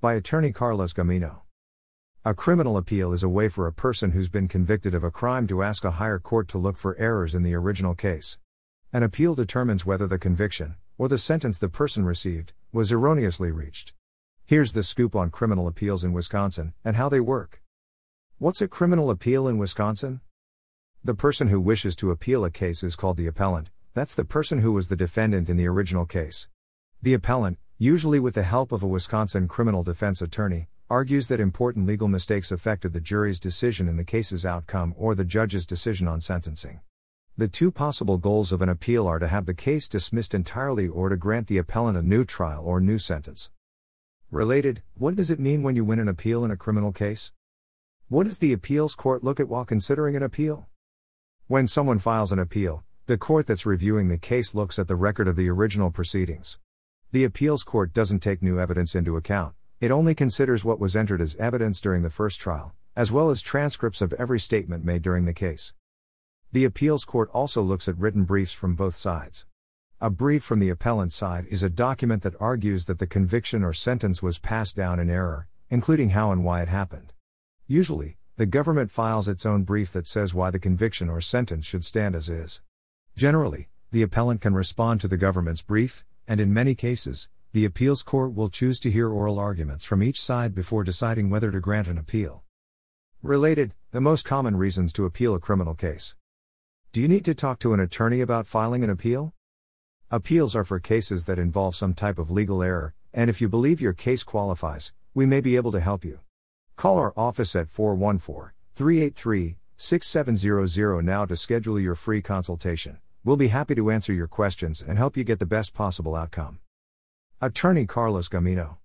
By attorney Carlos Gamino. A criminal appeal is a way for a person who's been convicted of a crime to ask a higher court to look for errors in the original case. An appeal determines whether the conviction, or the sentence the person received, was erroneously reached. Here's the scoop on criminal appeals in Wisconsin and how they work. What's a criminal appeal in Wisconsin? The person who wishes to appeal a case is called the appellant, that's the person who was the defendant in the original case. The appellant, usually with the help of a Wisconsin criminal defense attorney, argues that important legal mistakes affected the jury's decision in the case's outcome or the judge's decision on sentencing. The two possible goals of an appeal are to have the case dismissed entirely or to grant the appellant a new trial or new sentence. Related, what does it mean when you win an appeal in a criminal case? What does the appeals court look at while considering an appeal? When someone files an appeal, the court that's reviewing the case looks at the record of the original proceedings. The appeals court doesn't take new evidence into account, it only considers what was entered as evidence during the first trial, as well as transcripts of every statement made during the case. The appeals court also looks at written briefs from both sides. A brief from the appellant's side is a document that argues that the conviction or sentence was passed down in error, including how and why it happened. Usually, the government files its own brief that says why the conviction or sentence should stand as is. Generally, the appellant can respond to the government's brief, and in many cases, the appeals court will choose to hear oral arguments from each side before deciding whether to grant an appeal. Related, the most common reasons to appeal a criminal case. Do you need to talk to an attorney about filing an appeal? Appeals are for cases that involve some type of legal error, and if you believe your case qualifies, we may be able to help you. Call our office at 414 383 6700 now to schedule your free consultation. We'll be happy to answer your questions and help you get the best possible outcome. Attorney Carlos Gamino.